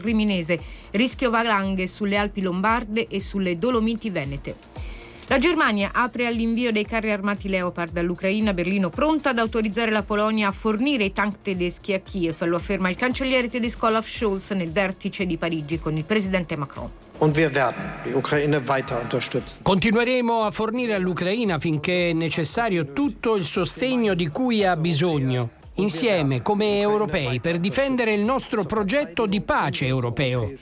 Riminese, rischio valanghe sulle Alpi Lombarde e sulle Dolomiti Venete. La Germania apre all'invio dei carri armati Leopard all'Ucraina, Berlino pronta ad autorizzare la Polonia a fornire i tank tedeschi a Kiev, lo afferma il cancelliere tedesco Olaf Scholz nel vertice di Parigi con il presidente Macron. Continueremo a fornire all'Ucraina finché è necessario tutto il sostegno di cui ha bisogno insieme come europei per difendere il nostro progetto di pace europeo.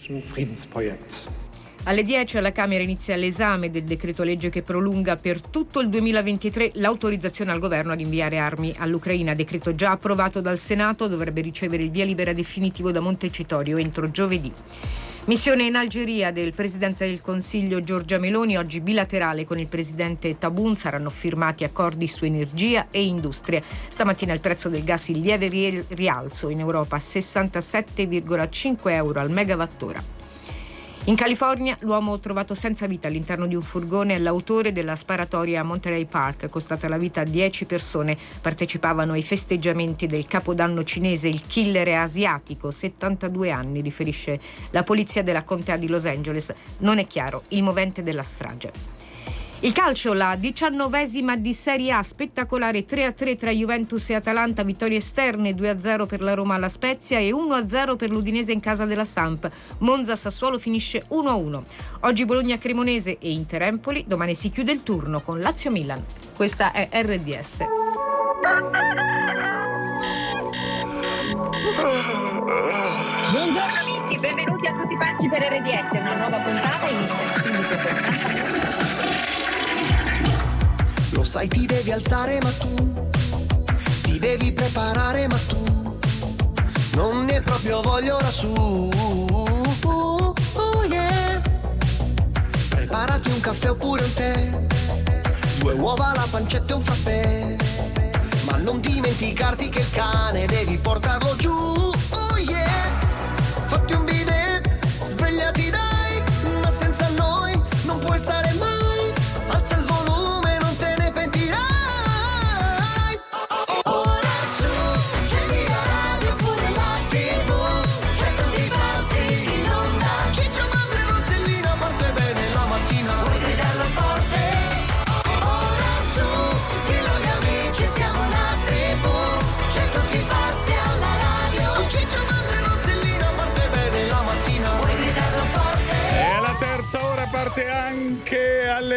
Alle 10 alla Camera inizia l'esame del decreto legge che prolunga per tutto il 2023 l'autorizzazione al governo ad inviare armi all'Ucraina. Decreto già approvato dal Senato dovrebbe ricevere il via libera definitivo da Montecitorio entro giovedì. Missione in Algeria del Presidente del Consiglio Giorgia Meloni, oggi bilaterale con il Presidente Tabun, saranno firmati accordi su energia e industria. Stamattina il prezzo del gas in lieve rialzo in Europa a 67,5 euro al megawattora. In California l'uomo trovato senza vita all'interno di un furgone è l'autore della sparatoria a Monterey Park, costata la vita a 10 persone. Partecipavano ai festeggiamenti del capodanno cinese. Il killer asiatico, 72 anni, riferisce la polizia della contea di Los Angeles. Non è chiaro il movente della strage. Il calcio, la diciannovesima di Serie A, spettacolare 3-3 tra Juventus e Atalanta, vittorie esterne 2-0 per la Roma alla Spezia e 1-0 per l'Udinese in casa della Samp. Monza Sassuolo finisce 1-1. Oggi Bologna Cremonese e Inter Empoli, domani si chiude il turno con Lazio Milan. Questa è RDS. Buongiorno amici, benvenuti a tutti pazzi per RDS, una nuova puntata inizia subito con lo sai ti devi alzare ma tu ti devi preparare ma tu non ne proprio voglio lassù. Oh, oh yeah. Preparati un caffè oppure un tè, due uova, la pancetta e un frappè. Ma non dimenticarti che il cane devi portarlo giù. Oh yeah. Fatti un bidet, svegliati dai, ma senza noi non puoi stare mai.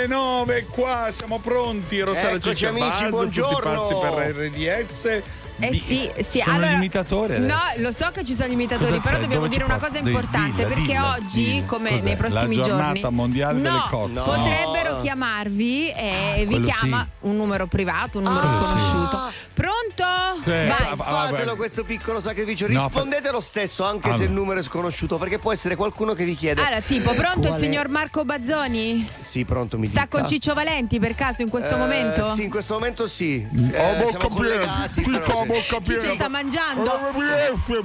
Alle 9 qua, siamo pronti. Rossella Eccoci amici, buongiorno. Tutti pazzi per RDS. Eh sì, sì. Sono allora, l'imitatore No, lo so che ci sono gli imitatori, Cosa però c'è? dobbiamo Dove dire ci una porta? cosa importante dilla, perché dilla, oggi, dilla. come Cos'è? nei prossimi La giorni, giornata mondiale no, delle cozze. No. Chiamarvi e vi quello chiama un numero privato, un numero Ah. sconosciuto. Pronto? Eh, Vai. ah, ah, Fatelo questo piccolo sacrificio, No, rispondete lo stesso anche se Allora. il numero è sconosciuto, perché può essere qualcuno che vi chiede. Allora, tipo, pronto il signor Marco Bazzoni? Sì, pronto, mi Sta dica. con Ciccio Valenti per caso in questo Eh, momento? Sì, in questo momento sì. Oh, Eh, siamo collegati. però sì. Ciccio sta mangiando.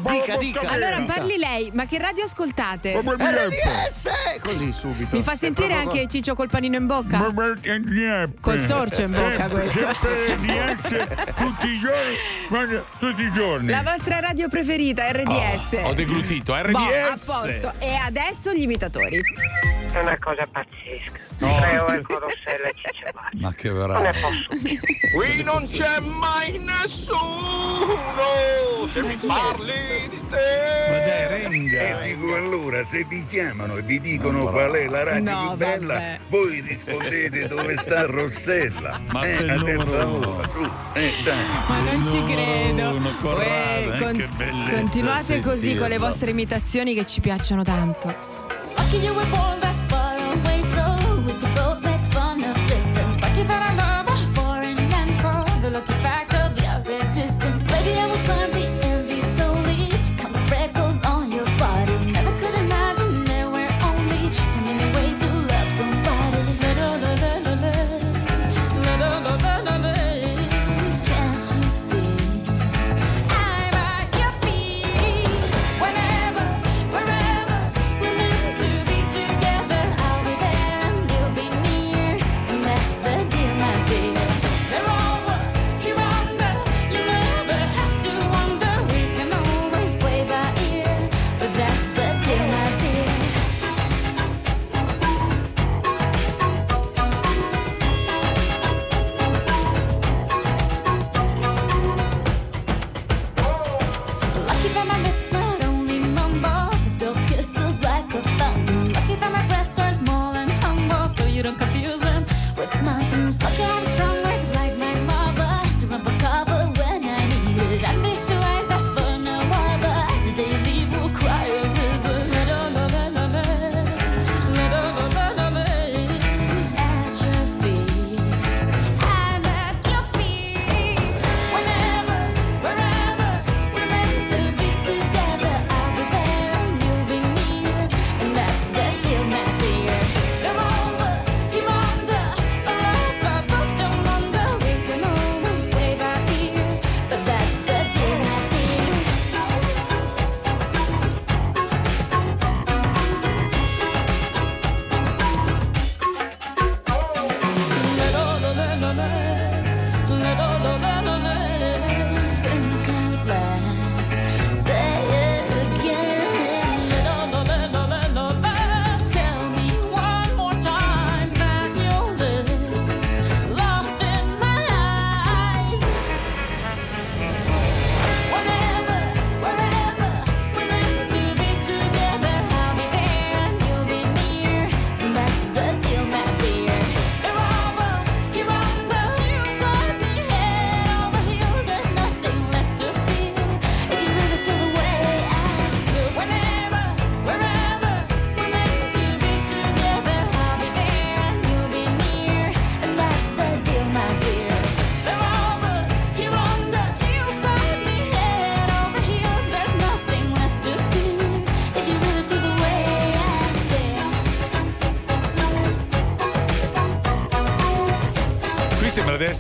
Dica, dica. Allora parli lei, ma che radio ascoltate? RDS! Così subito. Mi fa sentire anche Ciccio col panino in bocca? Col sorcio in bocca questo. tutti i giorni, guarda, tutti i giorni. La vostra radio preferita, RDS. Ho deglutito, RDS. Boh, a posto. E adesso gli imitatori. È una cosa pazzesca. Tre ore con Rossella e Cicciavacci. Ma che Non ne posso più. Qui non c'è mai nessuno se mi parli di te. Ma dai, renga. Dico allora, se vi chiamano e vi dicono qual è la radio No, più bella, vabbè. voi rispondete dove sta Rossella. Ma eh, a terza numero uno. ora, su. Eh, dai. Ma non ci credo. uno, Corrado, Uè, eh, che bellezza continuate così con le vostre imitazioni che ci piacciono tanto. Lucky you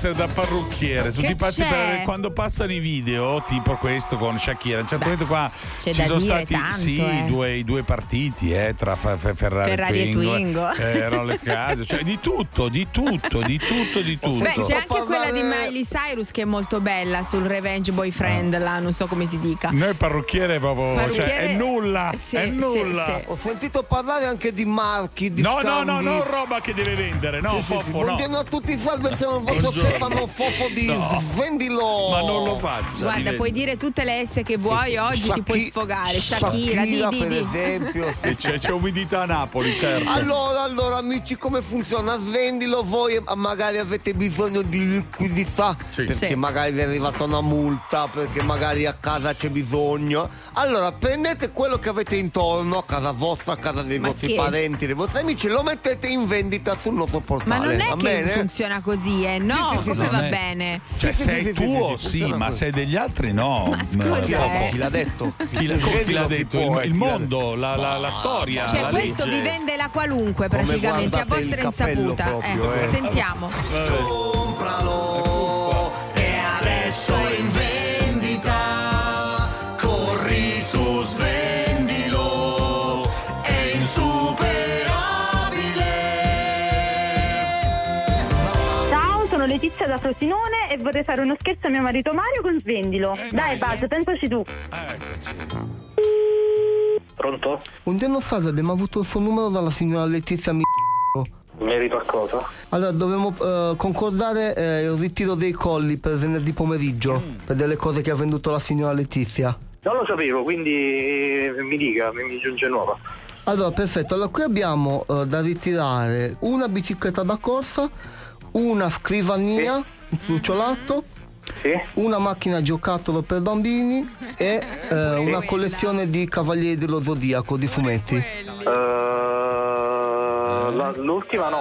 essere da parrucchiere. Tutti pazzi per- quando passano i video, tipo questo con Shakira. A un certo momento qua ci sono stati tanto, sì, eh. due, i due partiti eh, tra Fe- Fe- Ferrari, Ferrari e Twingo. eh, Rolex Casio, cioè di tutto, di tutto, di tutto, di tutto. Beh, c'è anche quella di Miley Cyrus che è molto bella sul Revenge Boyfriend, là, non so come si dica. Noi parrucchiere proprio, cioè, Parrucchiere- è nulla, Sì, è sì, nulla. sì. Ho sentito parlare anche di marchi, di No, no, scambi. no, non roba che deve vendere, no, Sì, sì, sì. Fofo, no. Buongiorno a tutti, salve, se non voglio. Stefano Fofo di No. Svendilo. Ma non lo faccia. Guarda, puoi dire tutte le S che vuoi oggi, ti puoi Shaki- sfogare. Shakira, di, Shakira, di, per di. esempio. sì. E c'è, c'è umidità a Napoli, certo. Allora, allora amici, come funziona? Svendilo, voi magari avete bisogno di liquidità Sì. perché Sì. magari vi è arrivata una multa, perché magari a casa c'è bisogno. Allora, prendete quello che avete intorno, a casa vostra, a casa dei Ma vostri che? parenti, dei vostri amici, lo mettete in vendita sul nostro Ma portale. non è va che bene? funziona così, eh? No, Sì, sì, sì, come va non è- bene? Cioè, Sì, sì, se sì, è sì, tuo, sì, ma così. se è degli altri, no. Ma scusa. Chi l'ha detto? Chi, l'ha- chi l'ha detto? può, il il mondo, la, la- la storia, Cioè, la questo legge. vi vende la qualunque praticamente, a vostra insaputa. proprio, Eh, eh. Sentiamo. Compralo e adesso è in vendita. Corri su svendilo, è insuperabile. Ciao, sono Letizia da Frosinone e vorrei fare uno scherzo a mio marito Mario con Svendilo. Eh, Dai, Buzz, pensaci tu. Pronto? Un giorno fa abbiamo avuto il suo numero dalla signora Letizia Mi. Merito a cosa? Allora, dobbiamo eh, concordare eh, il ritiro dei colli per venerdì pomeriggio, per delle cose che ha venduto la signora Letizia. Non lo sapevo, quindi eh, mi dica, mi, mi giunge nuova. Allora, perfetto. Allora, qui abbiamo eh, da ritirare una bicicletta da corsa, una scrivania, un trucciolato, Sì? una macchina giocattolo per bambini e eh, una collezione di Cavalieri dello Zodiaco di fumetti. Eh, la- l'ultima no,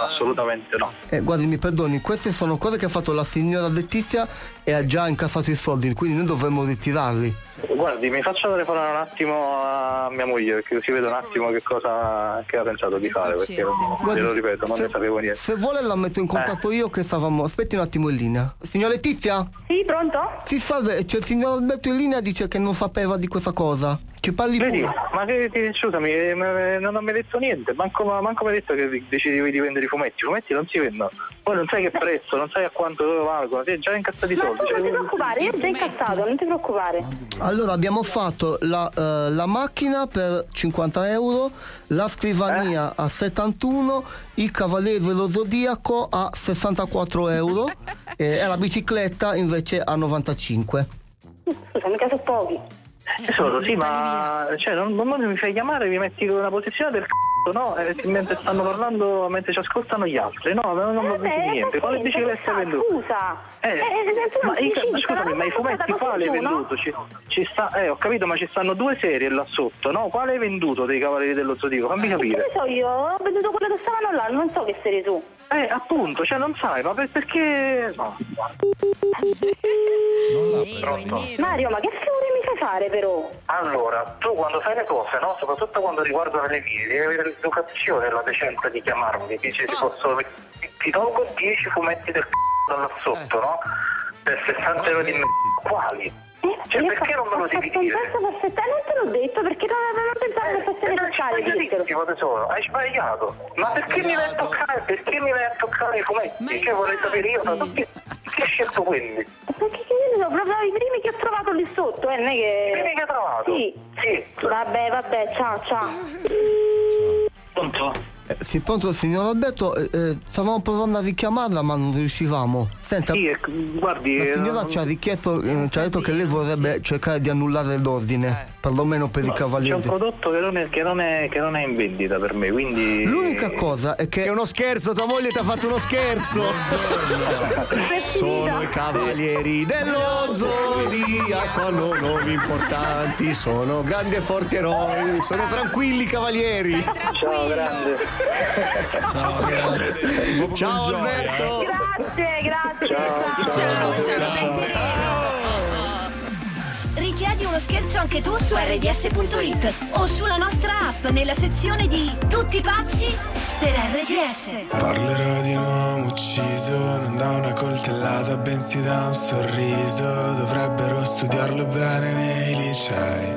assolutamente no. Eh, guardi, mi perdoni, queste sono cose che ha fatto la signora Letizia e ha già incassato i soldi, quindi noi dovremmo ritirarli. Guardi, mi faccia telefonare un attimo a mia moglie perché così vedo un attimo che cosa che ha pensato di fare, perché non, Guardi, glielo ripeto, non se, ne sapevo niente. Se vuole la metto in contatto io che stavamo. Aspetti un attimo in linea. Signor Letizia? Sì, pronto? Sì, salve, c'è il signor Alberto in linea dice che non sapeva di questa cosa. Ci parli Vedi, pure. ma che ti, scusami, eh, ma- non mi hai detto niente, manco, manco mi hai detto che decidevi di vendere i fumetti, i fumetti non si vendono, poi non sai che prezzo, non sai a quanto valgono, hai già incazzato i Ma soldi. cioè- non ti preoccupare, io ho già incassato, non ti preoccupare. Allora abbiamo fatto la, eh, la macchina per 50 euro, la scrivania a 71, il cavaliere dello zodiaco a 64 euro e la bicicletta invece a 95. Scusa, mica sono pochi. Tesoro, sì, ma cioè, non, non mi fai chiamare, mi metti in una posizione del c***o, no? Eh, mentre stanno parlando, mentre ci ascoltano gli altri, no? Non, non mi Vabbè, dici niente. Quale bicicletta hai venduto? Scusa. Eh, Eh, eh, non ma i- dici, ma scusami, ma i fumetti quale hai venduto? Ci, ci sta, eh, ho capito, ma ci stanno due serie là sotto, no? Quale hai venduto dei Cavalieri dello Zodiaco? Fammi Che capire. ne so io? Ho veduto quello che stavano là, non so che sei tu. Eh, appunto, cioè non sai, ma per- perché... No. Pronto? Mario, ma che figure mi fai fare però? Allora, tu quando fai le cose, no? soprattutto quando riguardano le mie, devi avere l'educazione e la decenza di chiamarmi. Dici, ti, posso, ti, ti tolgo 10 fumetti del c***o da là sotto, no? Per 60 euro di merda. Quali? Cioè, Io perché non me lo ho devi dire? pezzo perfettamente, te l'ho detto, perché non, non pensavo che fosse necessario dirtelo. Tesoro, hai sbagliato. Ma perché mi vai a toccare? Perché mi vai a toccare i fumetti? Cioè vorrei sapere io, ma tu che, che hai scelto quelli? Perché che io ne so, proprio i primi che ho trovato lì sotto, eh, non è che... I primi che hai trovato? Sì. Sì. Vabbè, vabbè, ciao, ciao. Pronto? Eh, sì, pronto signor Alberto, eh, eh, stavamo provando a richiamarla ma non riuscivamo. Senta, Sì, ecco, guardi... la signora eh, ci ha richiesto, eh, ci ha detto che lei vorrebbe cercare di annullare l'ordine, perlomeno per i C'è un cavalieri. prodotto che non, è, che, non è, che non è in vendita per me, quindi... L'unica cosa è che... È uno scherzo, tua moglie ti ha fatto uno scherzo! Sono i cavalieri dello zodiaco, hanno nomi importanti, sono grandi e forti eroi, sono tranquilli cavalieri! Ciao, grande. Ciao, grande. Ciao Alberto! Grazie, grazie. Ciao, Ciao, ciao, stai sereno. Richiedi uno scherzo anche tu su rds.it o sulla nostra app nella sezione di Tutti pazzi per RDS. Parlerò di un uomo ucciso, non da una coltellata, bensì da un sorriso. Dovrebbero studiarlo bene nei licei,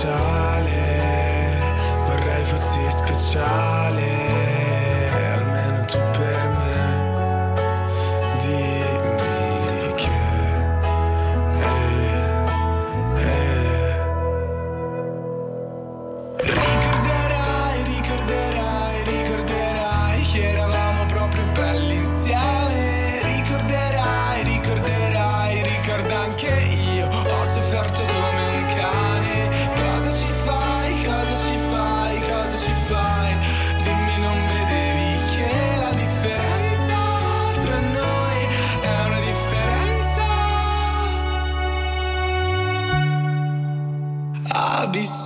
speciale, vorrei fossi speciale,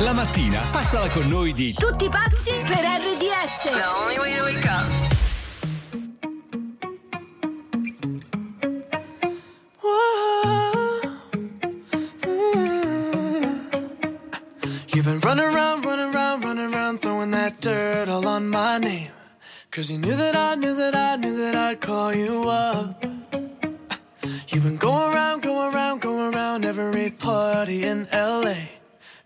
La mattina passala con noi di Tutti pazzi per RDS. The only way to wake up. You've been running around, running around, running around, throwing that dirt all on my name. Cause you knew that I knew that I knew that I'd call you up. You've been going around, going around, going around every party in LA.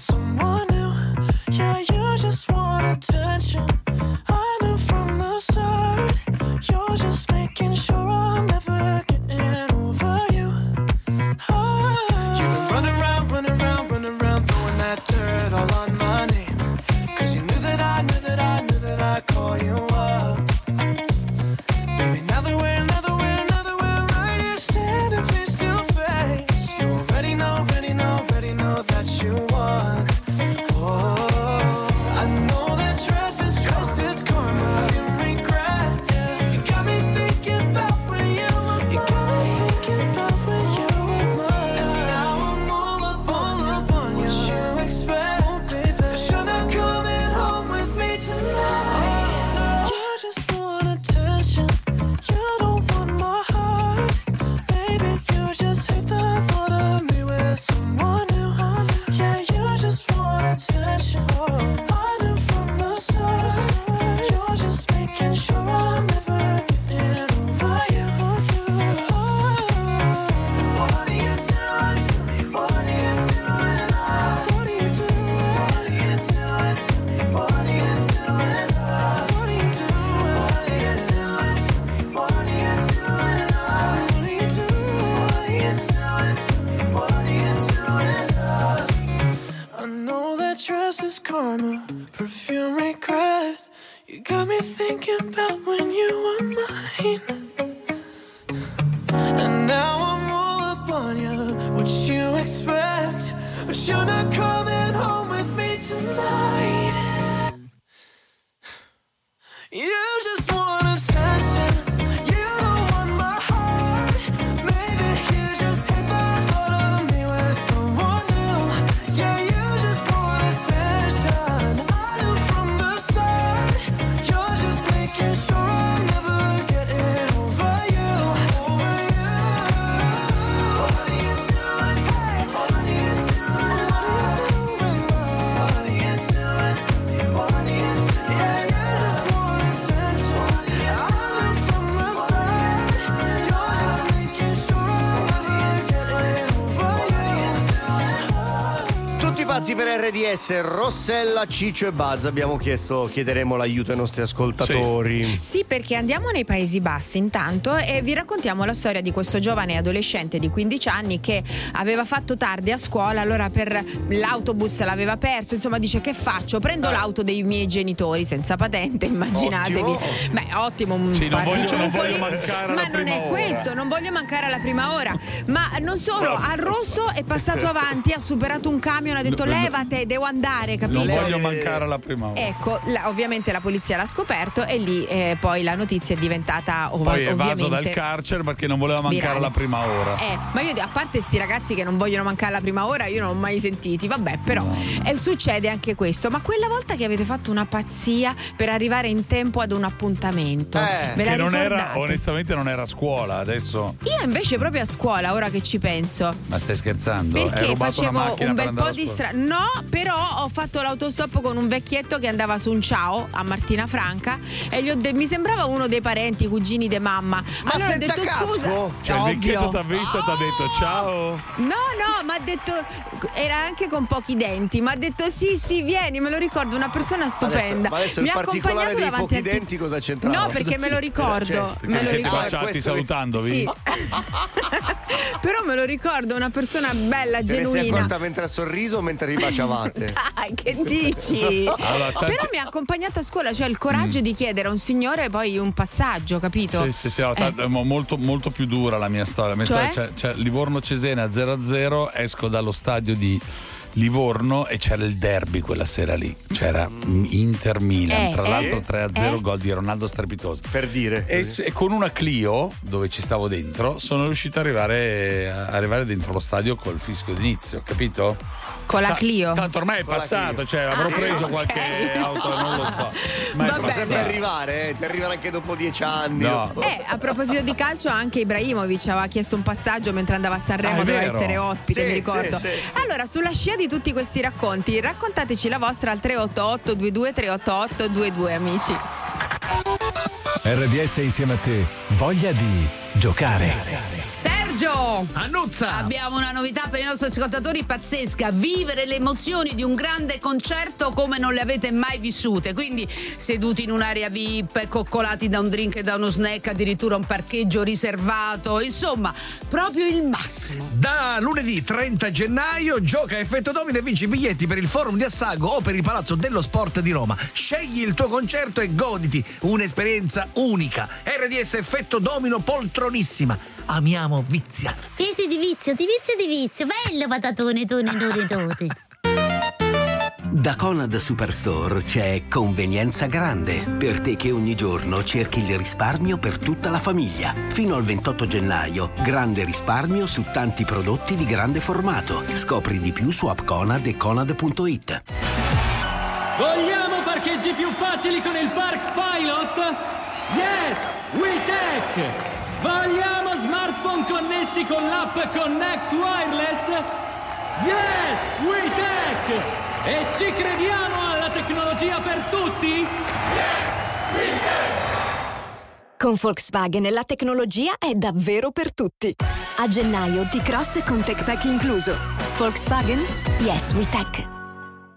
someone new. Yeah, you just want attention. I knew from the start. You're just making sure I'm pazzi per RDS, Rossella, Ciccio e Buzz. Abbiamo chiesto, chiederemo l'aiuto ai nostri ascoltatori. Sì, perché andiamo nei Paesi Bassi intanto e vi raccontiamo la storia di questo giovane adolescente di 15 anni che aveva fatto tardi a scuola, allora per l'autobus l'aveva perso, insomma dice che faccio? Prendo Eh. l'auto dei miei genitori senza patente, immaginatevi. Ottimo. Beh, ottimo, un Sì, non voglio- participio non voglio mancare Ma non è ora. questo, non voglio mancare alla prima ora. Ma non solo, al rosso è passato avanti, ha superato un camion, ha detto no. Levate, devo andare, capito? Non voglio mancare alla prima ora. Ecco, la- ovviamente la polizia l'ha scoperto e lì eh, poi la notizia è diventata ov- Poi è evaso dal carcere perché non voleva mancare virale. alla prima ora. Eh, ma io a parte sti ragazzi che non vogliono mancare la prima ora, io non ho mai sentiti, vabbè, però eh, succede anche questo. Ma quella volta che avete fatto una pazzia per arrivare in tempo ad un appuntamento, ve la che non era, onestamente non era a scuola, adesso. Io invece proprio a scuola, ora che ci penso, Ma stai scherzando? Hai perché facevo un bel po' di strada. No, però ho fatto l'autostop con un vecchietto che andava su un ciao a Martina Franca e gli ho de- mi sembrava uno dei parenti, cugini di mamma. Ma allora senza ho detto casco? scusa. Cioè, il vecchietto ti ha visto e ti ha detto ciao. No, no, ma ha detto era anche con pochi denti, ma ha detto sì, sì, vieni, me lo ricordo, una persona stupenda. Adesso, ma adesso Mi il ha accompagnato dei davanti pochi denti cosa c'entrava? No, perché me lo ricordo. Cioè, me lo siete ricordo. baciati questo- salutandovi? Sì. Però me lo ricordo, una persona bella, Te ne sei genuina. accorta mentre ha sorriso o mentre vi baciavate? Dai, che dici? Allora, tanti- Però mi ha accompagnato a scuola, cioè il coraggio di chiedere a un signore poi un passaggio, capito? Sì, sì, sì, no, è mo- molto, molto più dura la mia storia. La mia Cioè? storia c'è, c'è Livorno-Cesena 0-0, esco dallo stadio di Livorno e c'era il derby quella sera lì. C'era Inter-Milan, Eh, tra eh, l'altro 3-0, eh. gol di Ronaldo strepitoso. Per dire. E, e con una Clio, dove ci stavo dentro, sono riuscito ad arrivare, a arrivare dentro lo stadio col fischio d'inizio, capito? Con la Clio. Tanto ormai è Con passato, cioè avrò Ah, preso ok. qualche auto, non lo so. Ma è Ma Vabbè. sempre passato. arrivare, eh? ti arrivano anche dopo dieci anni. No. dopo- Eh, a proposito di calcio, anche Ibrahimovic aveva chiesto un passaggio mentre andava a Sanremo, Ah, è doveva essere ospite, Sì, mi ricordo. sì, sì. Allora, sulla scia di tutti questi racconti, raccontateci la vostra al 388 22 388 22, amici. RDS insieme a te. Voglia di giocare. Sergio! Annuzza! Abbiamo una novità per i nostri ascoltatori pazzesca, vivere le emozioni di un grande concerto come non le avete mai vissute, quindi seduti in un'area VIP, coccolati da un drink e da uno snack, addirittura un parcheggio riservato, insomma, proprio il massimo. Da lunedì 30 gennaio gioca a effetto domino e vinci biglietti per il forum di Assago o per il Palazzo dello Sport di Roma. Scegli il tuo concerto e goditi un'esperienza unica. RDS effetto domino poltronissima. Amiamo viziare. Tesi di vizio, di vizio, di vizio. Bello patatone, tone, tone, tone. Da Conad Superstore c'è convenienza grande per te che ogni giorno cerchi il risparmio per tutta la famiglia. Fino al 28 gennaio, grande risparmio su tanti prodotti di grande formato. Scopri di più su appconad e conad.it. Vogliamo parcheggi più facili con il Park Pilot? Yes, WeTech! Vogliamo smartphone connessi con l'app Connect Wireless? Yes, WeTech! E ci crediamo alla tecnologia per tutti? Con Volkswagen la tecnologia è davvero per tutti. A gennaio T-Cross con TechPack incluso. Volkswagen Yes We Tech.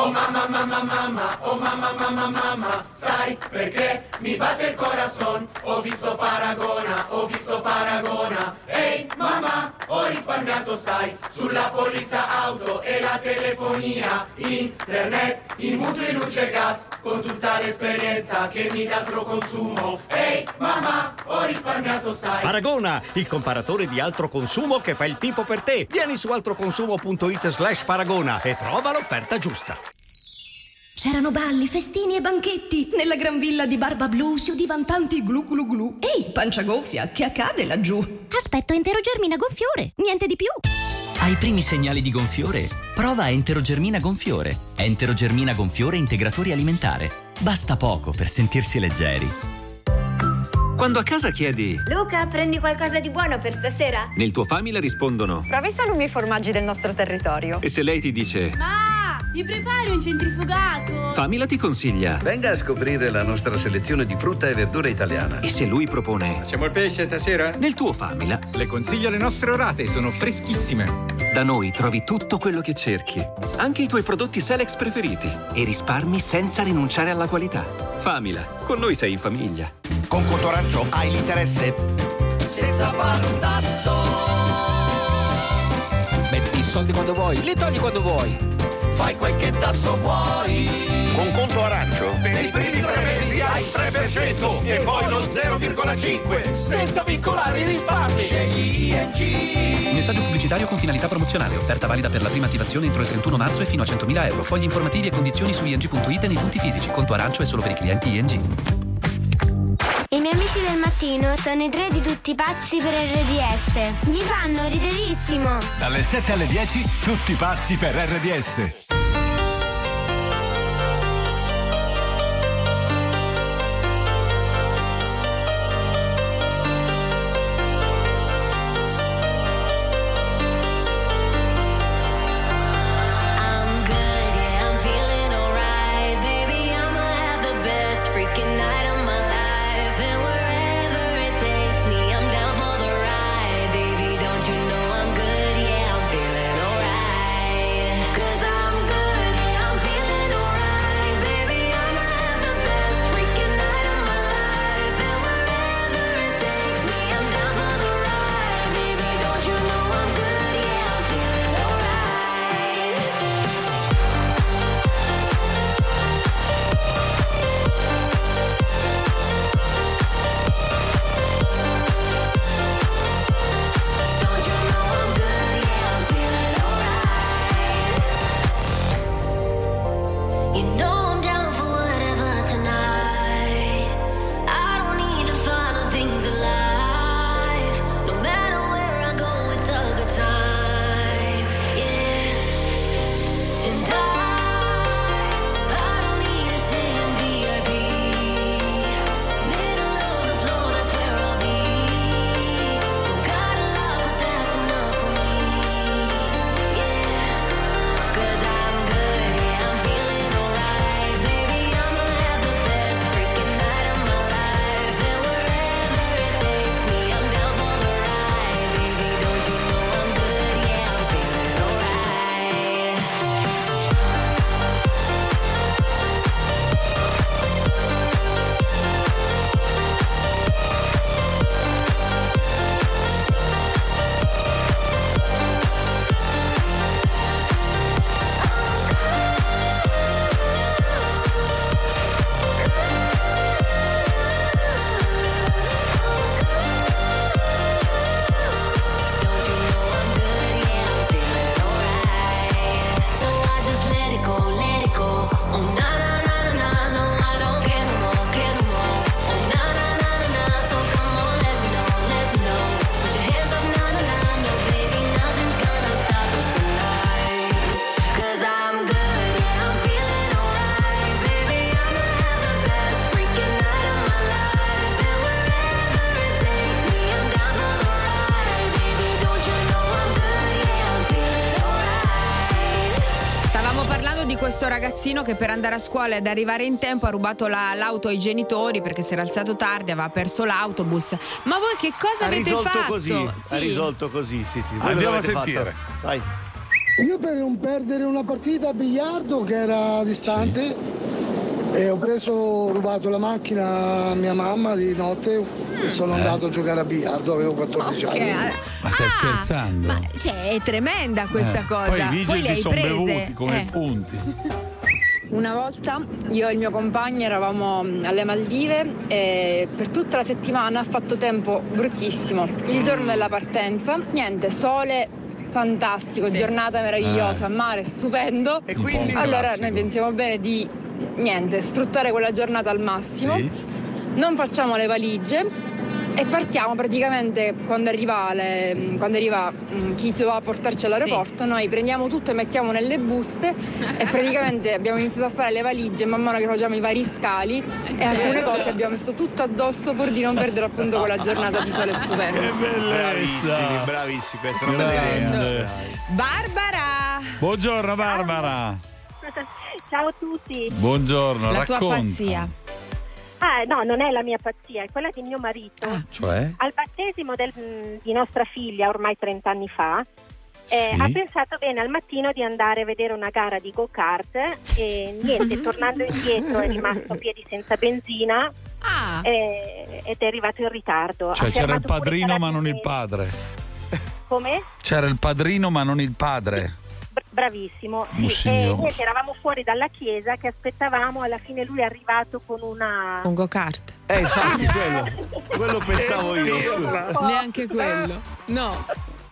Oh mamma mamma mamma, oh mamma mamma mamma, sai perché mi batte il corazon? Ho visto Paragona, ho visto Paragona. Ehi mamma, ho risparmiato sai, sulla polizza auto e la telefonia, internet, in mutui luce e gas, con tutta l'esperienza che mi dà altro consumo. Ehi mamma, ho risparmiato sai. Paragona, il comparatore di altro consumo che fa il tipo per te. Vieni su altroconsumo.it slash paragona e trova l'offerta giusta. C'erano balli, festini e banchetti. Nella gran villa di Barba Blu si udivano tanti glu glu glu. Ehi, pancia gonfia, che accade laggiù? Aspetto enterogermina gonfiore, niente di più. Ai primi segnali di gonfiore, prova Enterogermina gonfiore. Enterogermina gonfiore integratori alimentare. Basta poco per sentirsi leggeri. Quando a casa chiedi, Luca, prendi qualcosa di buono per stasera? nel tuo famiglia rispondono. Provi solo i miei formaggi del nostro territorio. E se lei ti dice, Mi prepari un centrifugato? Famila ti consiglia. Venga a scoprire la nostra selezione di frutta e verdura italiana. E se lui propone, Facciamo il pesce stasera? nel tuo Famila, Le consiglio le nostre orate, sono freschissime. da noi trovi tutto quello che cerchi, anche i tuoi prodotti Selex preferiti e risparmi senza rinunciare alla qualità. Famila, con noi sei in famiglia. Con Cotoraggio hai l'interesse senza fare un tasso. Metti i soldi quando vuoi, li togli quando vuoi. Fai quel che tasso vuoi. Con conto arancio? Per i primi tre mesi hai il 3% e poi lo 0,5 senza vincolare i risparmi. Scegli ING. Messaggio pubblicitario con finalità promozionale. Offerta valida per la prima attivazione entro il 31 marzo e fino a 100.000 euro. Fogli informativi e condizioni su ing.it e nei punti fisici. Conto arancio è solo per i clienti ING. I miei amici del mattino sono i tre di tutti pazzi per RDS. Gli fanno riderissimo. Dalle 7 alle 10, tutti pazzi per RDS. Ragazzino che per andare a scuola e ad arrivare in tempo ha rubato la- l'auto ai genitori perché si era alzato tardi, aveva perso l'autobus. Ma voi che cosa Ha avete risolto fatto? così, ha Sì. risolto così, sì, sì. Voi Andiamo a sentire. fatto? Vai. Io per non perdere una partita a biliardo che era distante e ho preso, ho rubato la macchina a mia mamma di notte e sono Eh. andato a giocare a biliardo, avevo 14 Ok, anni. ah, Ma stai scherzando? Cioè, è tremenda questa Eh, cosa. Poi i le vigili hai sono prese. bevuti come Eh. punti. Una volta io e il mio compagno eravamo alle Maldive e per tutta la settimana ha fatto tempo bruttissimo. Il giorno della partenza, niente, sole fantastico, giornata meravigliosa, Eh. mare stupendo. E quindi- allora Classico. noi pensiamo bene di niente, sfruttare quella giornata al massimo. Non facciamo le valigie e partiamo praticamente quando arriva, le- quando arriva mm, chi doveva portarci all'aeroporto, noi prendiamo tutto e mettiamo nelle buste e praticamente abbiamo iniziato a fare le valigie man mano che facciamo i vari scali e alcune cose abbiamo messo tutto addosso pur di non perdere appunto quella giornata di sole stupendo. Bravissimi, bravissimi, questa è una bella idea. Barbara! Buongiorno Barbara. Ciao a tutti. Buongiorno, La tua racconta. pazzia. Ah, no, non è la mia pazzia, è quella di mio marito. Cioè? Al battesimo del- di nostra figlia, ormai 30 anni fa, eh, Sì. ha pensato bene al mattino di andare a vedere una gara di go-kart e niente, tornando indietro è rimasto a piedi senza benzina eh, ed è arrivato in ritardo. Cioè Ha c'era il padrino ma non il padre. Come? C'era il padrino ma non il padre. Br- Bravissimo. Sì, e niente, eravamo fuori dalla chiesa che aspettavamo, alla fine lui è arrivato con una... Un go-kart. Eh, infatti, quello, quello pensavo io. scusa. Neanche quello. No.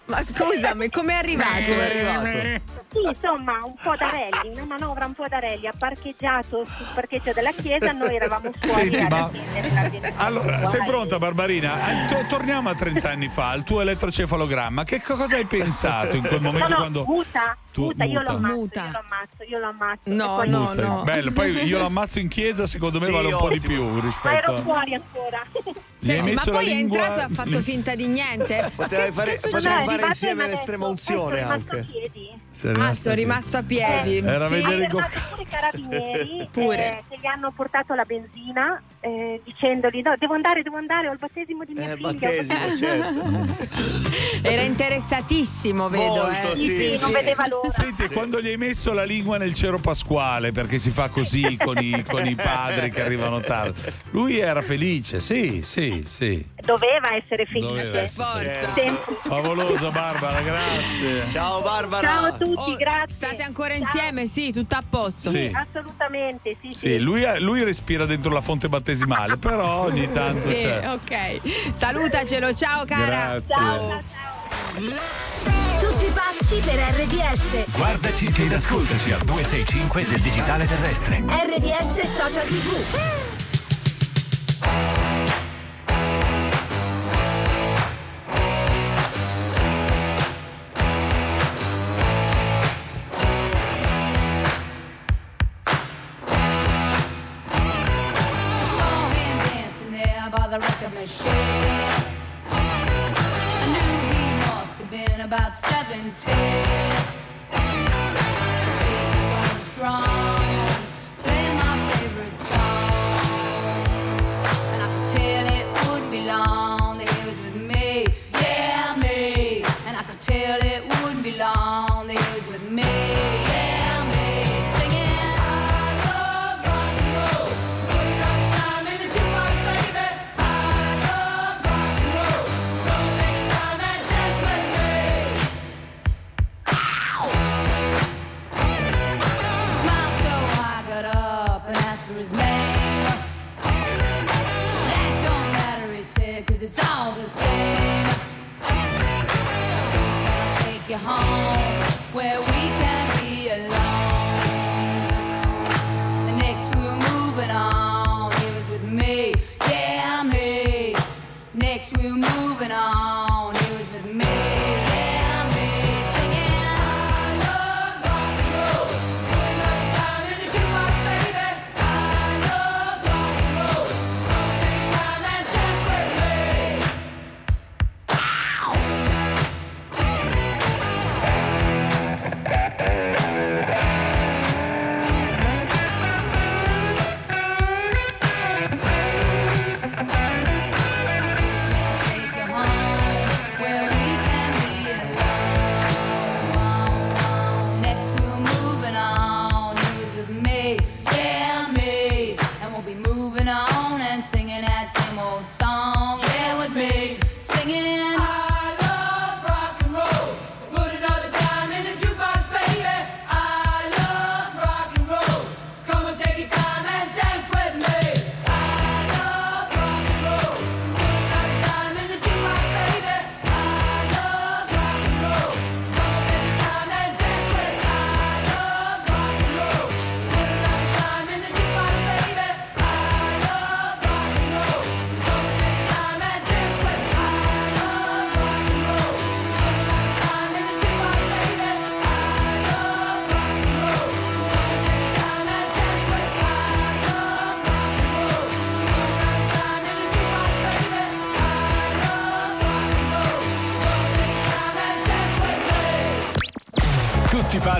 Ma scusami, com'è arrivato? Come è arrivato? Sì, insomma, un po' da rally, una manovra un po' da rally, ha parcheggiato sul parcheggio della chiesa, noi eravamo fuori Senti, ma-. Allora, sei pronta Barbarina? Eh, to- torniamo a 30 anni fa, al tuo elettrocefalogramma. Che cosa hai pensato in quel momento no, no, quando... muta, muta, io lo ammazzo, io lo ammazzo, io lo ammazzo. No, poi- no, Muta. no. Bello, poi io lo ammazzo in chiesa, secondo me Sì, vale un po' di più Ma rispetto ero a... fuori ancora. Senti, ma poi è entrato e ha fatto finta di niente. Potevi fare, potevi fare insieme l'estrema unzione "Poi sono rimasto anche. a piedi." Ah, rimasta sono rimasto a piedi. Era a sì. vedere pure i carabinieri Pure. eh, che gli hanno portato la benzina eh, dicendogli no, devo andare, devo andare, ho il battesimo di mia Eh, figlia. battesimo, battesimo." certo. Era interessatissimo, vedo. Molto, eh. Sì, sì, non vedeva l'ora. Senti, quando gli hai messo la lingua nel cero pasquale, perché si fa così con i, con i padri che arrivano tardi, lui era felice, sì, sì, sì. Doveva essere felice. Doveva essere Forza. Sempre. Favoloso Barbara, grazie. Ciao Barbara. Ciao a tutti, Oh, grazie. State ancora insieme? Sì, tutto a posto. Sì. Assolutamente, sì, sì. Sì, lui, lui respira dentro la fonte battesimale, però ogni tanto Sì, c'è. ok. Salutacelo, ciao cara. Grazie. Tutti pazzi per RDS. Guardaci ed ascoltaci al 265 del digitale terrestre. RDS Social TV. The machine. I knew he must have been about 17.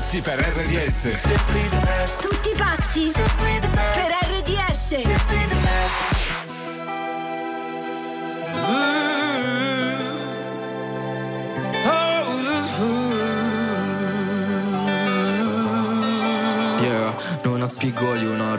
Pazzi per RDS. Tutti pazzi per RDS. Yeah, non ha spigoli una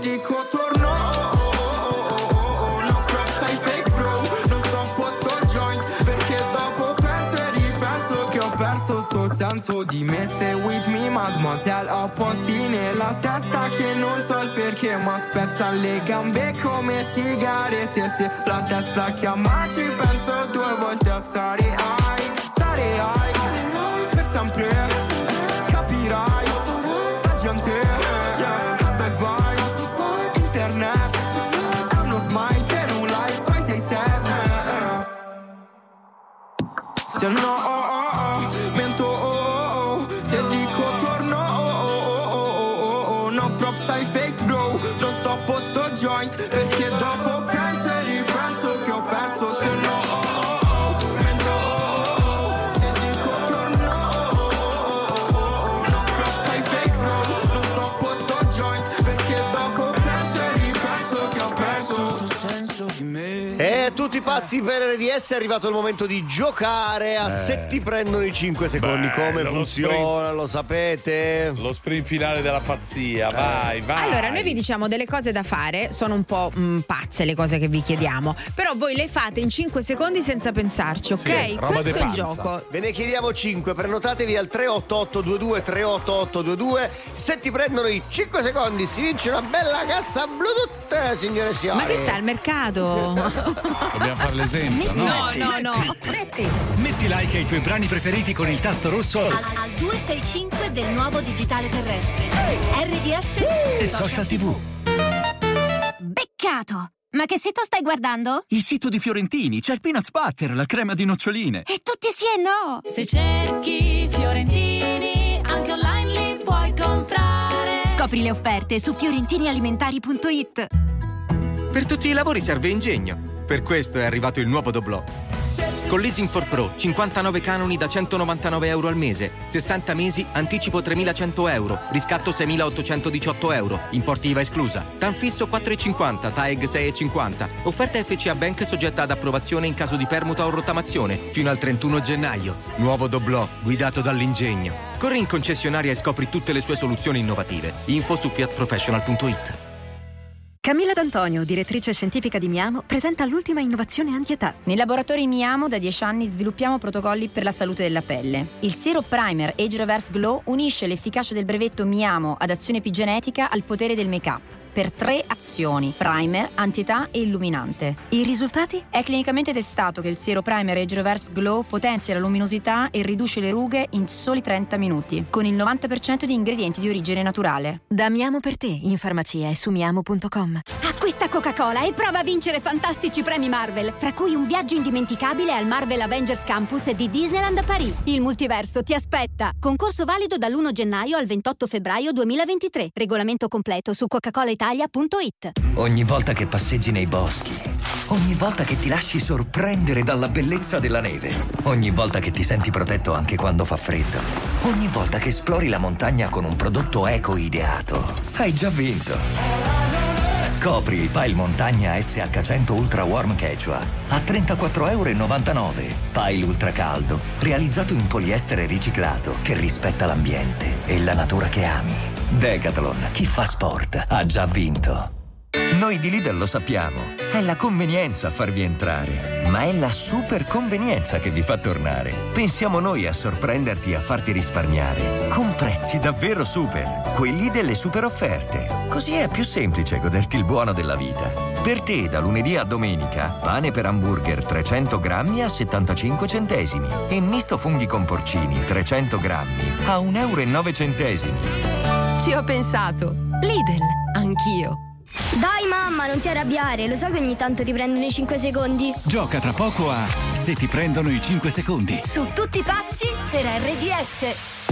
dico torno. Oh, oh, oh, oh, oh, no props ai fake bro. Non sto joint perché dopo penso e ripenso che ho perso sto senso di me Stay with me mademoiselle. Ho posti nella testa che non so il perché Ma spezza le gambe come sigarette. Se la testa chiama ci penso due volte a stare no oh, oh, oh, mento oh oh oh. oh, oh, oh, oh, oh, No props ai fake bro. Non sto joint Perché tutti pazzi per RDS è arrivato il momento di giocare a Eh. se ti prendono i 5 secondi. Bello, Come lo funziona, lo sapete? Lo sprint finale della pazzia, Eh. vai, vai. Allora, noi vi diciamo delle cose da fare, sono un po' mm, pazze le cose che vi chiediamo, però voi le fate in 5 secondi senza pensarci, ok? Questo è il gioco. Ve ne chiediamo 5, prenotatevi al 38822 38822. Se ti prendono i 5 secondi si vince una bella cassa Bluetooth, signore e signori. Ma che sta al mercato? Dobbiamo fare l'esempio, no? No, no, no. Metti like ai tuoi brani preferiti con il tasto rosso Al, al 265 del nuovo digitale terrestre. RDS e social tv. Beccato! Ma che sito stai guardando? Il sito di Fiorentini, c'è il peanut butter, la crema di noccioline. E tutti sì e no! Se cerchi Fiorentini, anche online li puoi comprare. Scopri le offerte su fiorentinialimentari.it Per tutti i lavori serve ingegno. Per questo è arrivato il nuovo Doblò. Con Leasing for Pro, 59 canoni da 199 euro al mese, 60 mesi, anticipo 3.100 euro, riscatto 6.818 euro, importi IVA esclusa. TAN fisso 4,50, TAEG 6,50. Offerta FCA Bank soggetta ad approvazione in caso di permuta o rottamazione, fino al 31 gennaio. Nuovo Doblò, guidato dall'ingegno. Corri in concessionaria e scopri tutte le sue soluzioni innovative. Info su fiatprofessional.it. Camilla D'Antonio, direttrice scientifica di Miamo, presenta l'ultima innovazione anti-età. Nei laboratori Miamo da 10 anni sviluppiamo protocolli per la salute della pelle. Il Zero Primer Age Reverse Glow unisce l'efficacia del brevetto Miamo ad azione epigenetica al potere del make-up. Per tre azioni: primer, antietà e illuminante. I risultati? È clinicamente testato che il Zero Primer Age Reverse Glow potenzia la luminosità e riduce le rughe in soli 30 minuti, con il 90% di ingredienti di origine naturale. Da Miamo per te, in farmacia e su miamo.com. A Acquista Coca-Cola e prova a vincere fantastici premi Marvel, fra cui un viaggio indimenticabile al Marvel Avengers Campus di Disneyland a Paris. Il multiverso ti aspetta. Concorso valido dall'1 gennaio al 28 febbraio 2023. Regolamento completo su coca-colaitalia.it. Ogni volta che passeggi nei boschi, ogni volta che ti lasci sorprendere dalla bellezza della neve, ogni volta che ti senti protetto anche quando fa freddo, ogni volta che esplori la montagna con un prodotto eco ideato, hai già vinto. Scopri il Pile Montagna SH100 Ultra Warm Quechua a 34,99 euro. Pile ultra caldo, realizzato in poliestere riciclato che rispetta l'ambiente e la natura che ami. Decathlon, chi fa sport ha già vinto. Noi di Lidl lo sappiamo, è la convenienza a farvi entrare, ma è la super convenienza che vi fa tornare. Pensiamo noi a sorprenderti e a farti risparmiare, con prezzi davvero super, quelli delle super offerte. Così è più semplice goderti il buono della vita. Per te, da lunedì a domenica, pane per hamburger 300 grammi a 75 centesimi e misto funghi con porcini 300 grammi a 1,09 euro. Ci ho pensato. Lidl, anch'io. Dai mamma, non ti arrabbiare, lo so che ogni tanto ti prendono i 5 secondi. Gioca tra poco a Se ti prendono i 5 secondi. Su tutti pazzi per RDS.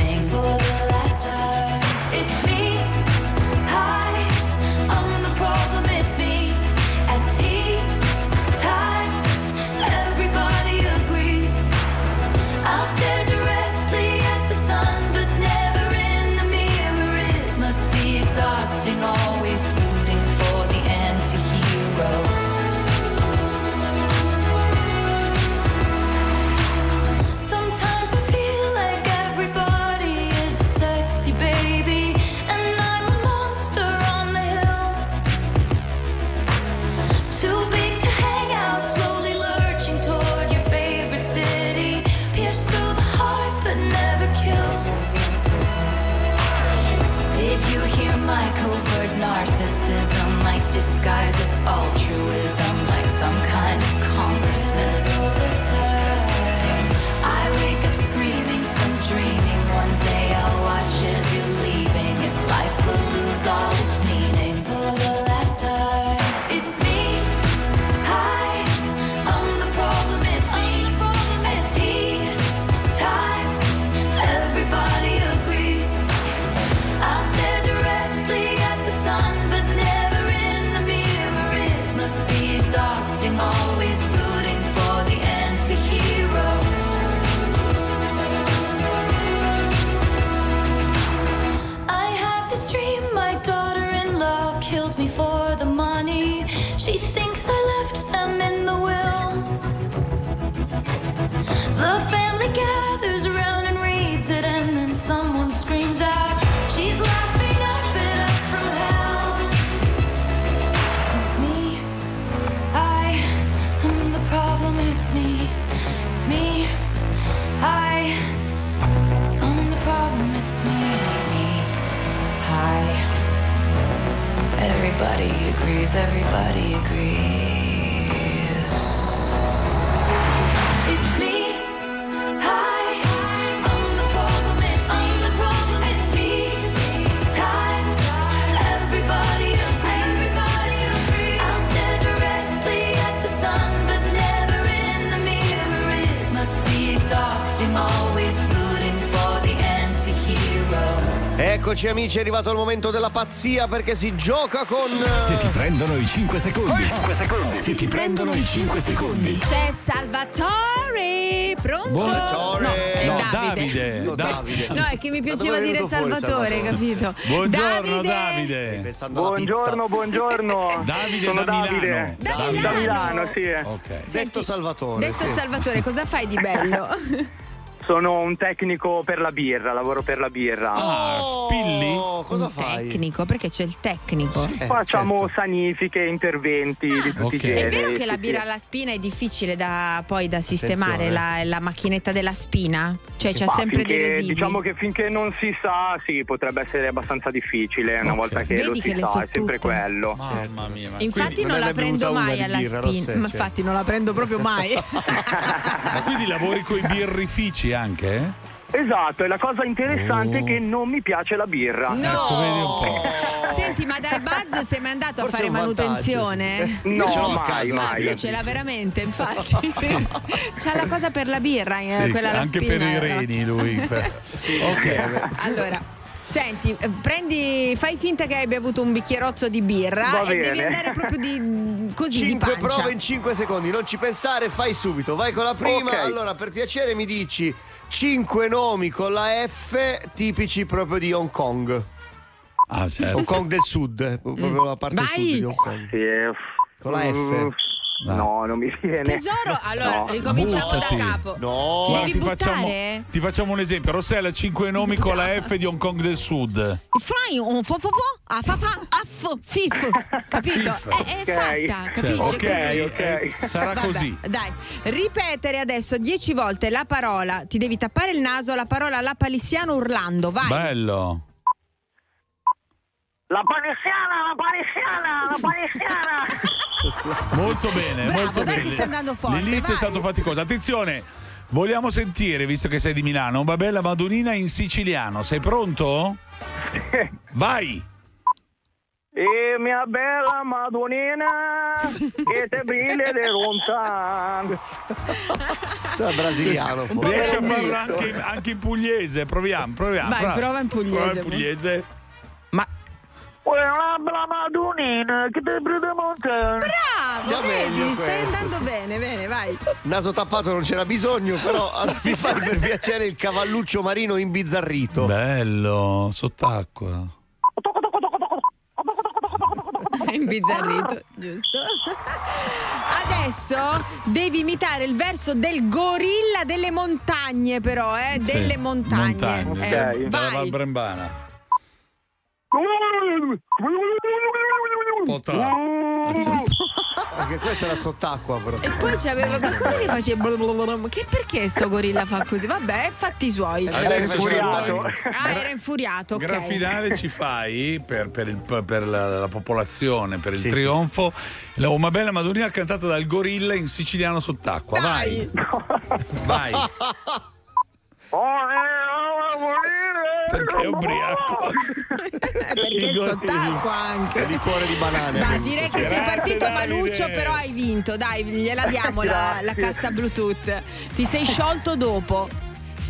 Eccoci amici, è arrivato il momento della pazzia perché si gioca con... Se ti prendono i 5 secondi. 5 secondi. Se ti prendono i 5 secondi. C'è Salvatore! Pronto? Buongiorno. No, è No, Davide. Davide. No, Da- Davide. No, è che mi piaceva dire fuori Salvatore, capito? Buongiorno Davide! Buongiorno, buongiorno. Davide Sono da Davide. Milano. Da Da Milano. Milano, sì. Ok. Detto Salvatore. Detto sì. Salvatore, cosa fai di bello? Sono un tecnico per la birra, lavoro per la birra. Ah, spilli? Oh, cosa Un fai? Tecnico, perché c'è il tecnico. Eh, Facciamo certo. sanifiche, interventi di tutti ok. i È generi. È vero che sì, la sì. birra alla spina è difficile da, poi da sistemare, la, la macchinetta della spina? Cioè c'è Ma sempre dei finché- residui? Diciamo che finché non si sa, sì, potrebbe essere abbastanza difficile. Una Ok. volta che Vedi lo che si le sa, so è sempre tutte. quello. Mamma mia. ma Infatti Quindi non non la prendo una mai alla birra, spina. Infatti non la prendo proprio mai. Ma quindi lavori con i birrifici anche? Esatto, e la cosa interessante Oh. è che non mi piace la birra. No! Ecco, vedi un po'. Senti, ma dal Buzz sei mai andato Forse a fare manutenzione? sì. No, Io ce l'ho a mai, casa, mai. Ce l'ha veramente, infatti. C'ha la cosa per la birra, eh, Sì, quella anche spina. per i reni lui. Ok. Allora, senti, eh, prendi, fai finta che hai bevuto un bicchierozzo di birra Va e devi andare proprio di così di 5 pancia. prove in 5 secondi, non ci pensare, fai subito. Vai con la prima. Ok. Allora, per piacere mi dici 5 nomi con la F tipici proprio di Hong Kong. Ah, certo. Hong Kong del Sud, eh, proprio la parte Vai. sud di Hong Kong. Eh, Con la F. No, non mi viene. Tesoro, allora No. ricominciamo Buttati. da capo. No. Ti devi ti, facciamo, ti facciamo un esempio. Rossella, 5 nomi con la F di Hong Kong del Sud. Fai un po' po po, a fa fa, a fo, fif, capito? Fif. È, è Ok. fatta, capisci? Ok, Così. ok. sarà Vabbè, così. Dai, ripetere adesso dieci volte la parola, ti devi tappare il naso, la parola lapalissiano urlando, vai. Bello. La palestiana, la palestiana, la palestiana. Molto bene, Bravo, molto dai bene. che stai andando forte, L'inizio vai. è stato faticoso. Attenzione, vogliamo sentire, visto che sei di Milano, una bella madunina in siciliano. Sei pronto? Vai! E mia bella Madonnina che te brille de lontano. Sei brasiliano. Riesci a farlo anche, anche in pugliese? Proviamo, proviamo. Vai, prova in pugliese. Prova in pugliese. Ma bravo, Già meglio vedi, stai questo, andando sì. bene, bene, vai. Naso tappato non c'era bisogno, però mi fai per piacere il cavalluccio marino imbizzarrito. Bello, sott'acqua. Imbizzarrito, giusto? Adesso devi imitare il verso del gorilla delle montagne, però, eh? Delle Sì, montagne. montagne, Eh, Dalla vai. Val Brembana. Potà. Perché questa era sott'acqua, però. E poi c'aveva ma cosa gli faceva che perché sto gorilla fa così? Vabbè, fatti i suoi. Era infuriato. Ah, era infuriato, ok. Gran finale ci fai per, per il- per la, la popolazione, per il Sì, trionfo. La Una bella Madonnina cantata dal gorilla in siciliano sott'acqua. Vai, vai. Perché è ubriaco. Perché Il è sott'acqua È anche. liquore di banane. Ma direi che sei partito Davide. maluccio, però hai vinto. Dai, gliela diamo la, la cassa Bluetooth. Ti sei sciolto dopo.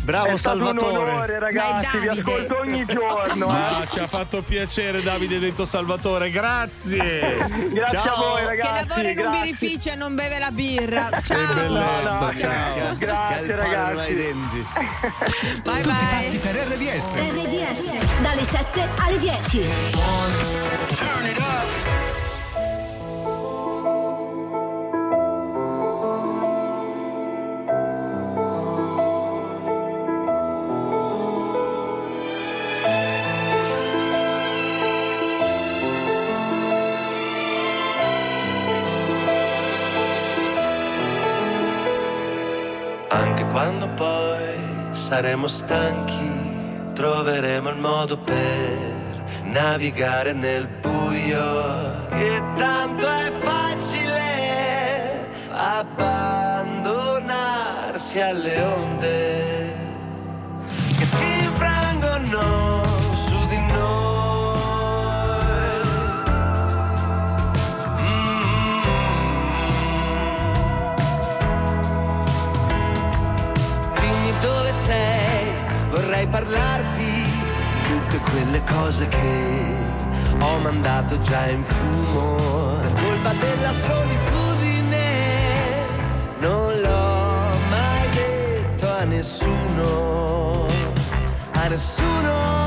Bravo È stato un Salvatore. onore, ragazzi, vi ascolto ogni giorno. Ma eh. ci ha fatto piacere Davide detto Salvatore, grazie. Grazie Ciao. a voi, Che ragazzi. lavora in un grazie. birrificio e non beve la birra. Che Ciao. bellezza, No, no, ciao. Che- Grazie, che ragazzi. denti. Vai, Tutti pazzi vai. per RDS. RDS dalle 7 alle 10. Anche poi saremo stanchi, troveremo il modo per navigare nel buio. Che tanto è facile abbandonarsi alle onde che si infrangono parlarti tutte quelle cose che ho mandato già in fumo. Per colpa della solitudine non l'ho mai detto a nessuno, a nessuno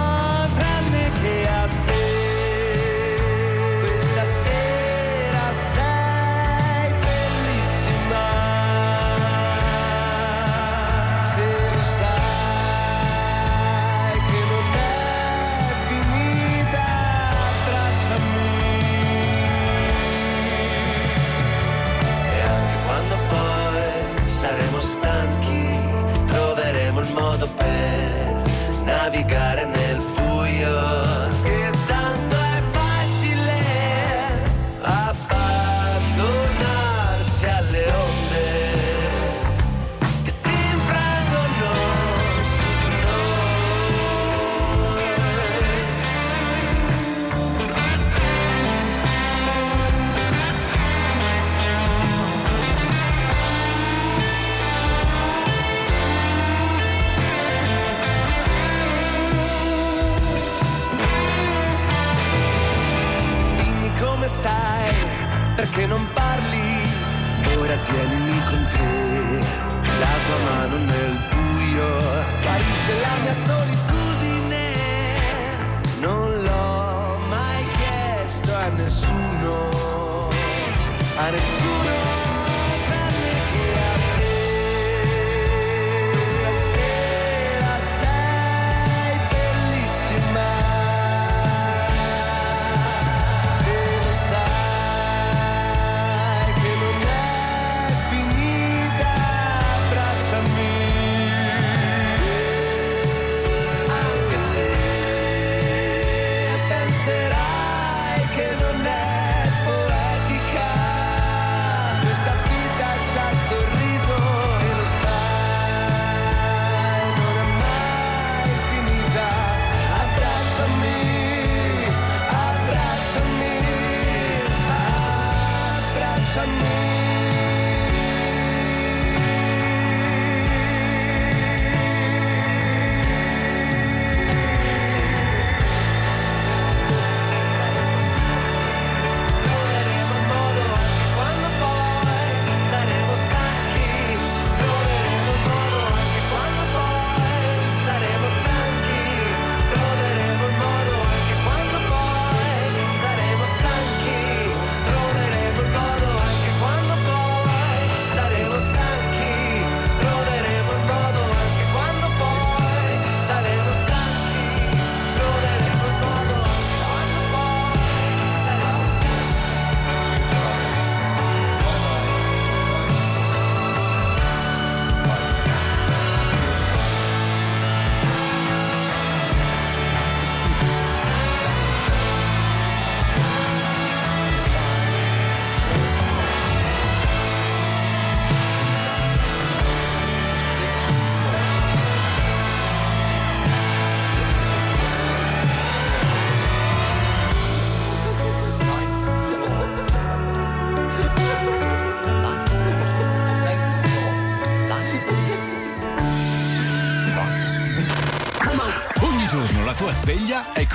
amor.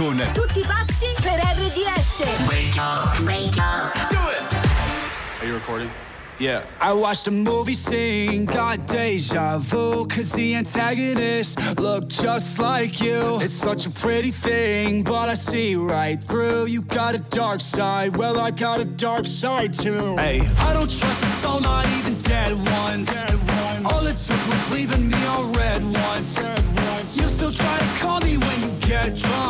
Con Tutti pazzi per RDS. Wake up, wake up. Do it. Are you recording? Yeah. I watched a movie scene, got deja vu, cause the antagonist looked just like you. It's such a pretty thing, but I see right through. You got a dark side, well, I got a dark side too. Hey, I don't trust a soul, not even dead ones. All it took was leaving me on red ones. You still try to call me when you get drunk.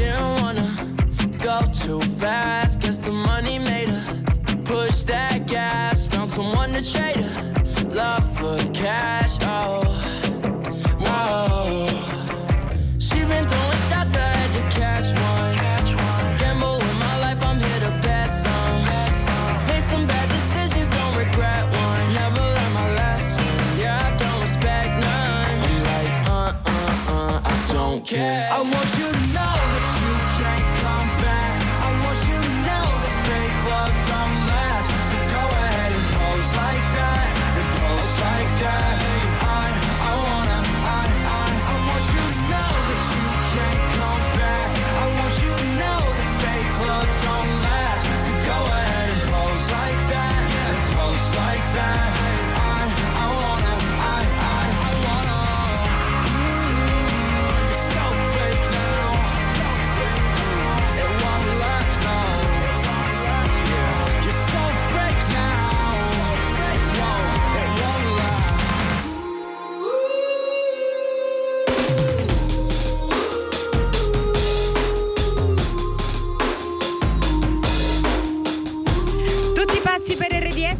too fast.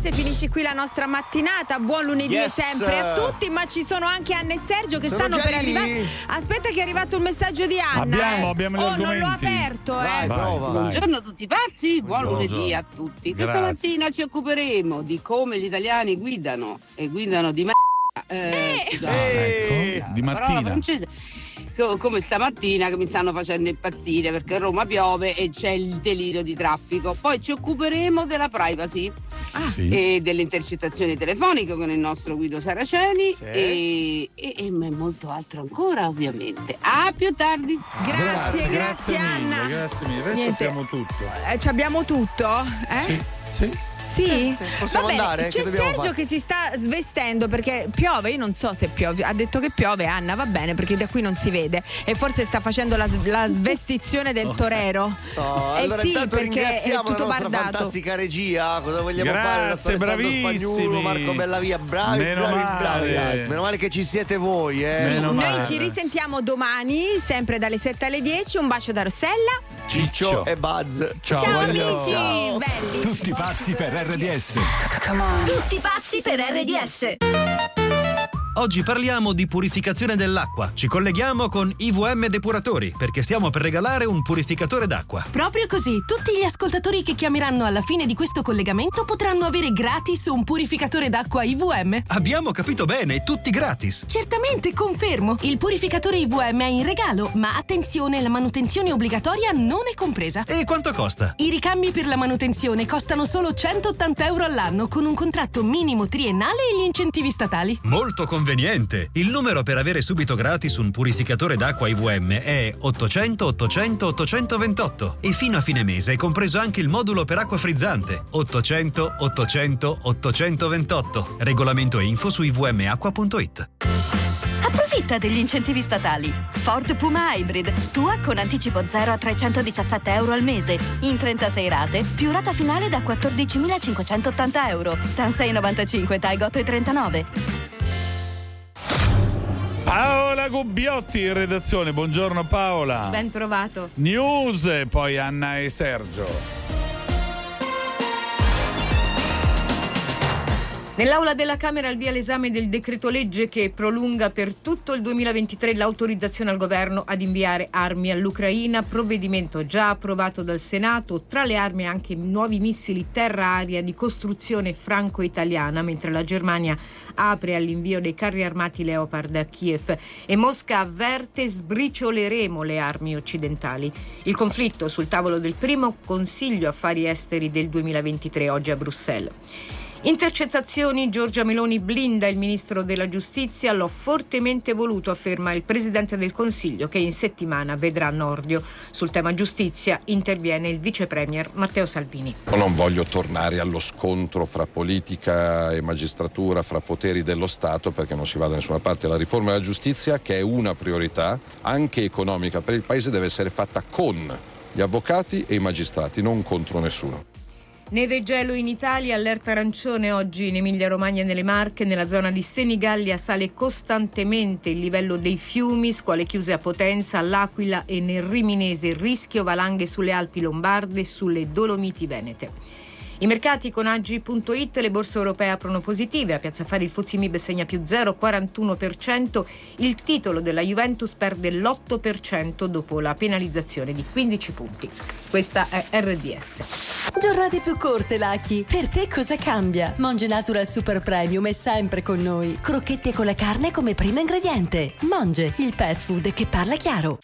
RDS, finisce qui la nostra mattinata. Buon lunedì Yes. sempre a tutti, ma ci sono anche Anna e Sergio che Sono stanno per lì? arrivare. Aspetta che è arrivato il messaggio di Anna. Abbiamo, eh. abbiamo gli oh, non l'ho aperto, Vai, eh. vai, Buongiorno a tutti pazzi, buon Buongiorno. lunedì a tutti. Questa Grazie. mattina ci occuperemo di come gli italiani guidano e guidano di me. Eh, scusate, Ecco, di parola mattina. francese. Co- Come stamattina che mi stanno facendo impazzire perché a Roma piove e c'è il delirio di traffico. Poi ci occuperemo della privacy Sì. e delle intercettazioni telefoniche con il nostro Guido Saraceni Sì. e, e- e molto altro ancora ovviamente. A più tardi. Grazie, grazie, mille, Anna. Grazie mille, adesso Niente. sappiamo tutto. Eh, ci abbiamo tutto? Eh? Sì, sì. Sì? Possiamo Va bene, andare? C'è Che Sergio fare? che si sta svestendo perché piove, io non so se piove, ha detto che piove Anna, va bene perché da qui non si vede e forse sta facendo la, la svestizione del torero. Oh, eh allora sì, intanto perché è tutto la nostra bardato. fantastica regia. Cosa vogliamo fare? Grazie, Nostro Alessandro bravissimi. Spagnuolo, Marco Bellavia, bravi, Meno bravi, male. bravi. Meno male che ci siete voi, eh. Sì, Meno noi male. ci risentiamo domani, sempre dalle 7 alle 10. Un bacio da Rossella. Ciccio e Buzz. Ciao, Ciao amici, Ciao. belli. Tutti pazzi per RDS. Tutti pazzi per RDS. Oggi parliamo di purificazione dell'acqua. Ci colleghiamo con IVM Depuratori perché stiamo per regalare un purificatore d'acqua. Proprio così, tutti gli ascoltatori che chiameranno alla fine di questo collegamento potranno avere gratis un purificatore d'acqua IVM. Abbiamo capito bene, tutti gratis. Certamente, confermo. Il purificatore IVM è in regalo, ma attenzione, la manutenzione obbligatoria non è compresa. E quanto costa? I ricambi per la manutenzione costano solo 180 euro all'anno con un contratto minimo triennale e gli incentivi statali. Molto conveniente. Il numero per avere subito gratis un purificatore d'acqua IVM è 800 800 828 e fino a fine mese è compreso anche il modulo per acqua frizzante 800 800 828. Regolamento e info su ivmacqua.it. Approfitta degli incentivi statali. Ford Puma Hybrid, tua con anticipo 0 a 317 euro al mese, in 36 rate, più rata finale da 14.580 euro. TAN 695, TAG 839. Paola Gubbiotti in redazione. Buongiorno Paola. Ben trovato. News, poi Anna e Sergio. Nell'aula della Camera al via l'esame del decreto legge che prolunga per tutto il 2023 l'autorizzazione al governo ad inviare armi all'Ucraina, provvedimento già approvato dal Senato, tra le armi anche nuovi missili terra-aria di costruzione franco-italiana, mentre la Germania apre all'invio dei carri armati Leopard a Kiev e Mosca avverte sbricioleremo le armi occidentali. Il conflitto sul tavolo del primo Consiglio Affari Esteri del 2023 oggi a Bruxelles. Intercettazioni, Giorgia Meloni blinda il ministro della giustizia, l'ho fortemente voluto, afferma il presidente del Consiglio che in settimana vedrà Nordio. Sul tema giustizia interviene il vice premier Matteo Salvini. Non voglio tornare allo scontro fra politica e magistratura, fra poteri dello Stato, perché non si va da nessuna parte. La riforma della giustizia, che è una priorità anche economica per il Paese, deve essere fatta con gli avvocati e i magistrati, non contro nessuno. Neve e gelo in Italia, allerta arancione oggi in Emilia-Romagna e nelle Marche, nella zona di Senigallia sale costantemente il livello dei fiumi, scuole chiuse a Potenza, all'Aquila e nel Riminese, rischio valanghe sulle Alpi Lombarde e sulle Dolomiti Venete. I mercati con Agi.it, le borse europee aprono positive, a Piazza Fari il Fuzzi Mib segna più 0,41%, il titolo della Juventus perde l'8% dopo la penalizzazione di 15 punti. Questa è RDS. Giornate più corte, Lucky. Per te cosa cambia? Monge Natural Super Premium è sempre con noi. Crocchette con la carne come primo ingrediente. Monge, il pet food che parla chiaro.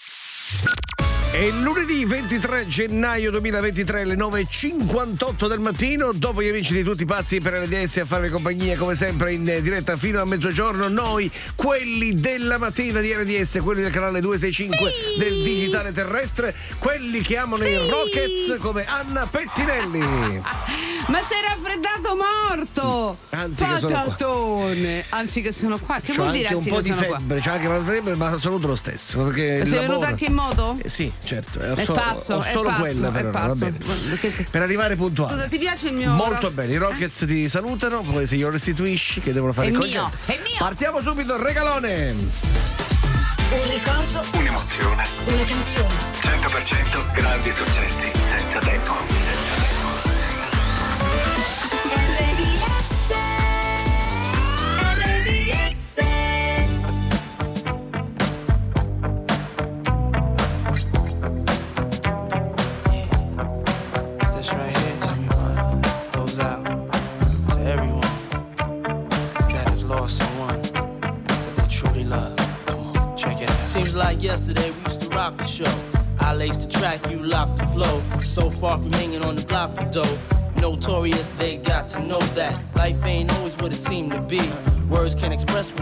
È lunedì 23 gennaio 2023 alle 9.58 del mattino, dopo gli amici di tutti i pazzi per RDS a farvi compagnia come sempre in diretta fino a mezzogiorno, noi quelli della mattina di RDS, quelli del canale 265 del digitale terrestre, quelli che amano Sì. i Rockets come Anna Pettinelli. Ma sei raffreddato morto! Anzi che sono qua. Patatone! Anzi che sono qua. Che C'ho vuol anche dire un anzi po' che di sono qua? febbre, c'ho anche la febbre, ma saluto lo stesso. Sei venuto anche in moto? Eh, sì, certo. È solo, pazzo, ho è solo pazzo, quella è per ora, va pazzo. bene. Per arrivare puntuale. Scusa, ti piace il mio Molto bene, i Rockets ti salutano, poi se glielo restituisci che devono fare È il mio, è mio. Partiamo subito, regalone! Un ricordo, Un'emozione. una canzone. 100% grandi successi senza tempo. Like yesterday we used to rock the show. I laced the track, you locked the flow. So far from hanging on the block for dough. Notorious, they got to know that life ain't always what it seemed to be. Words can't express what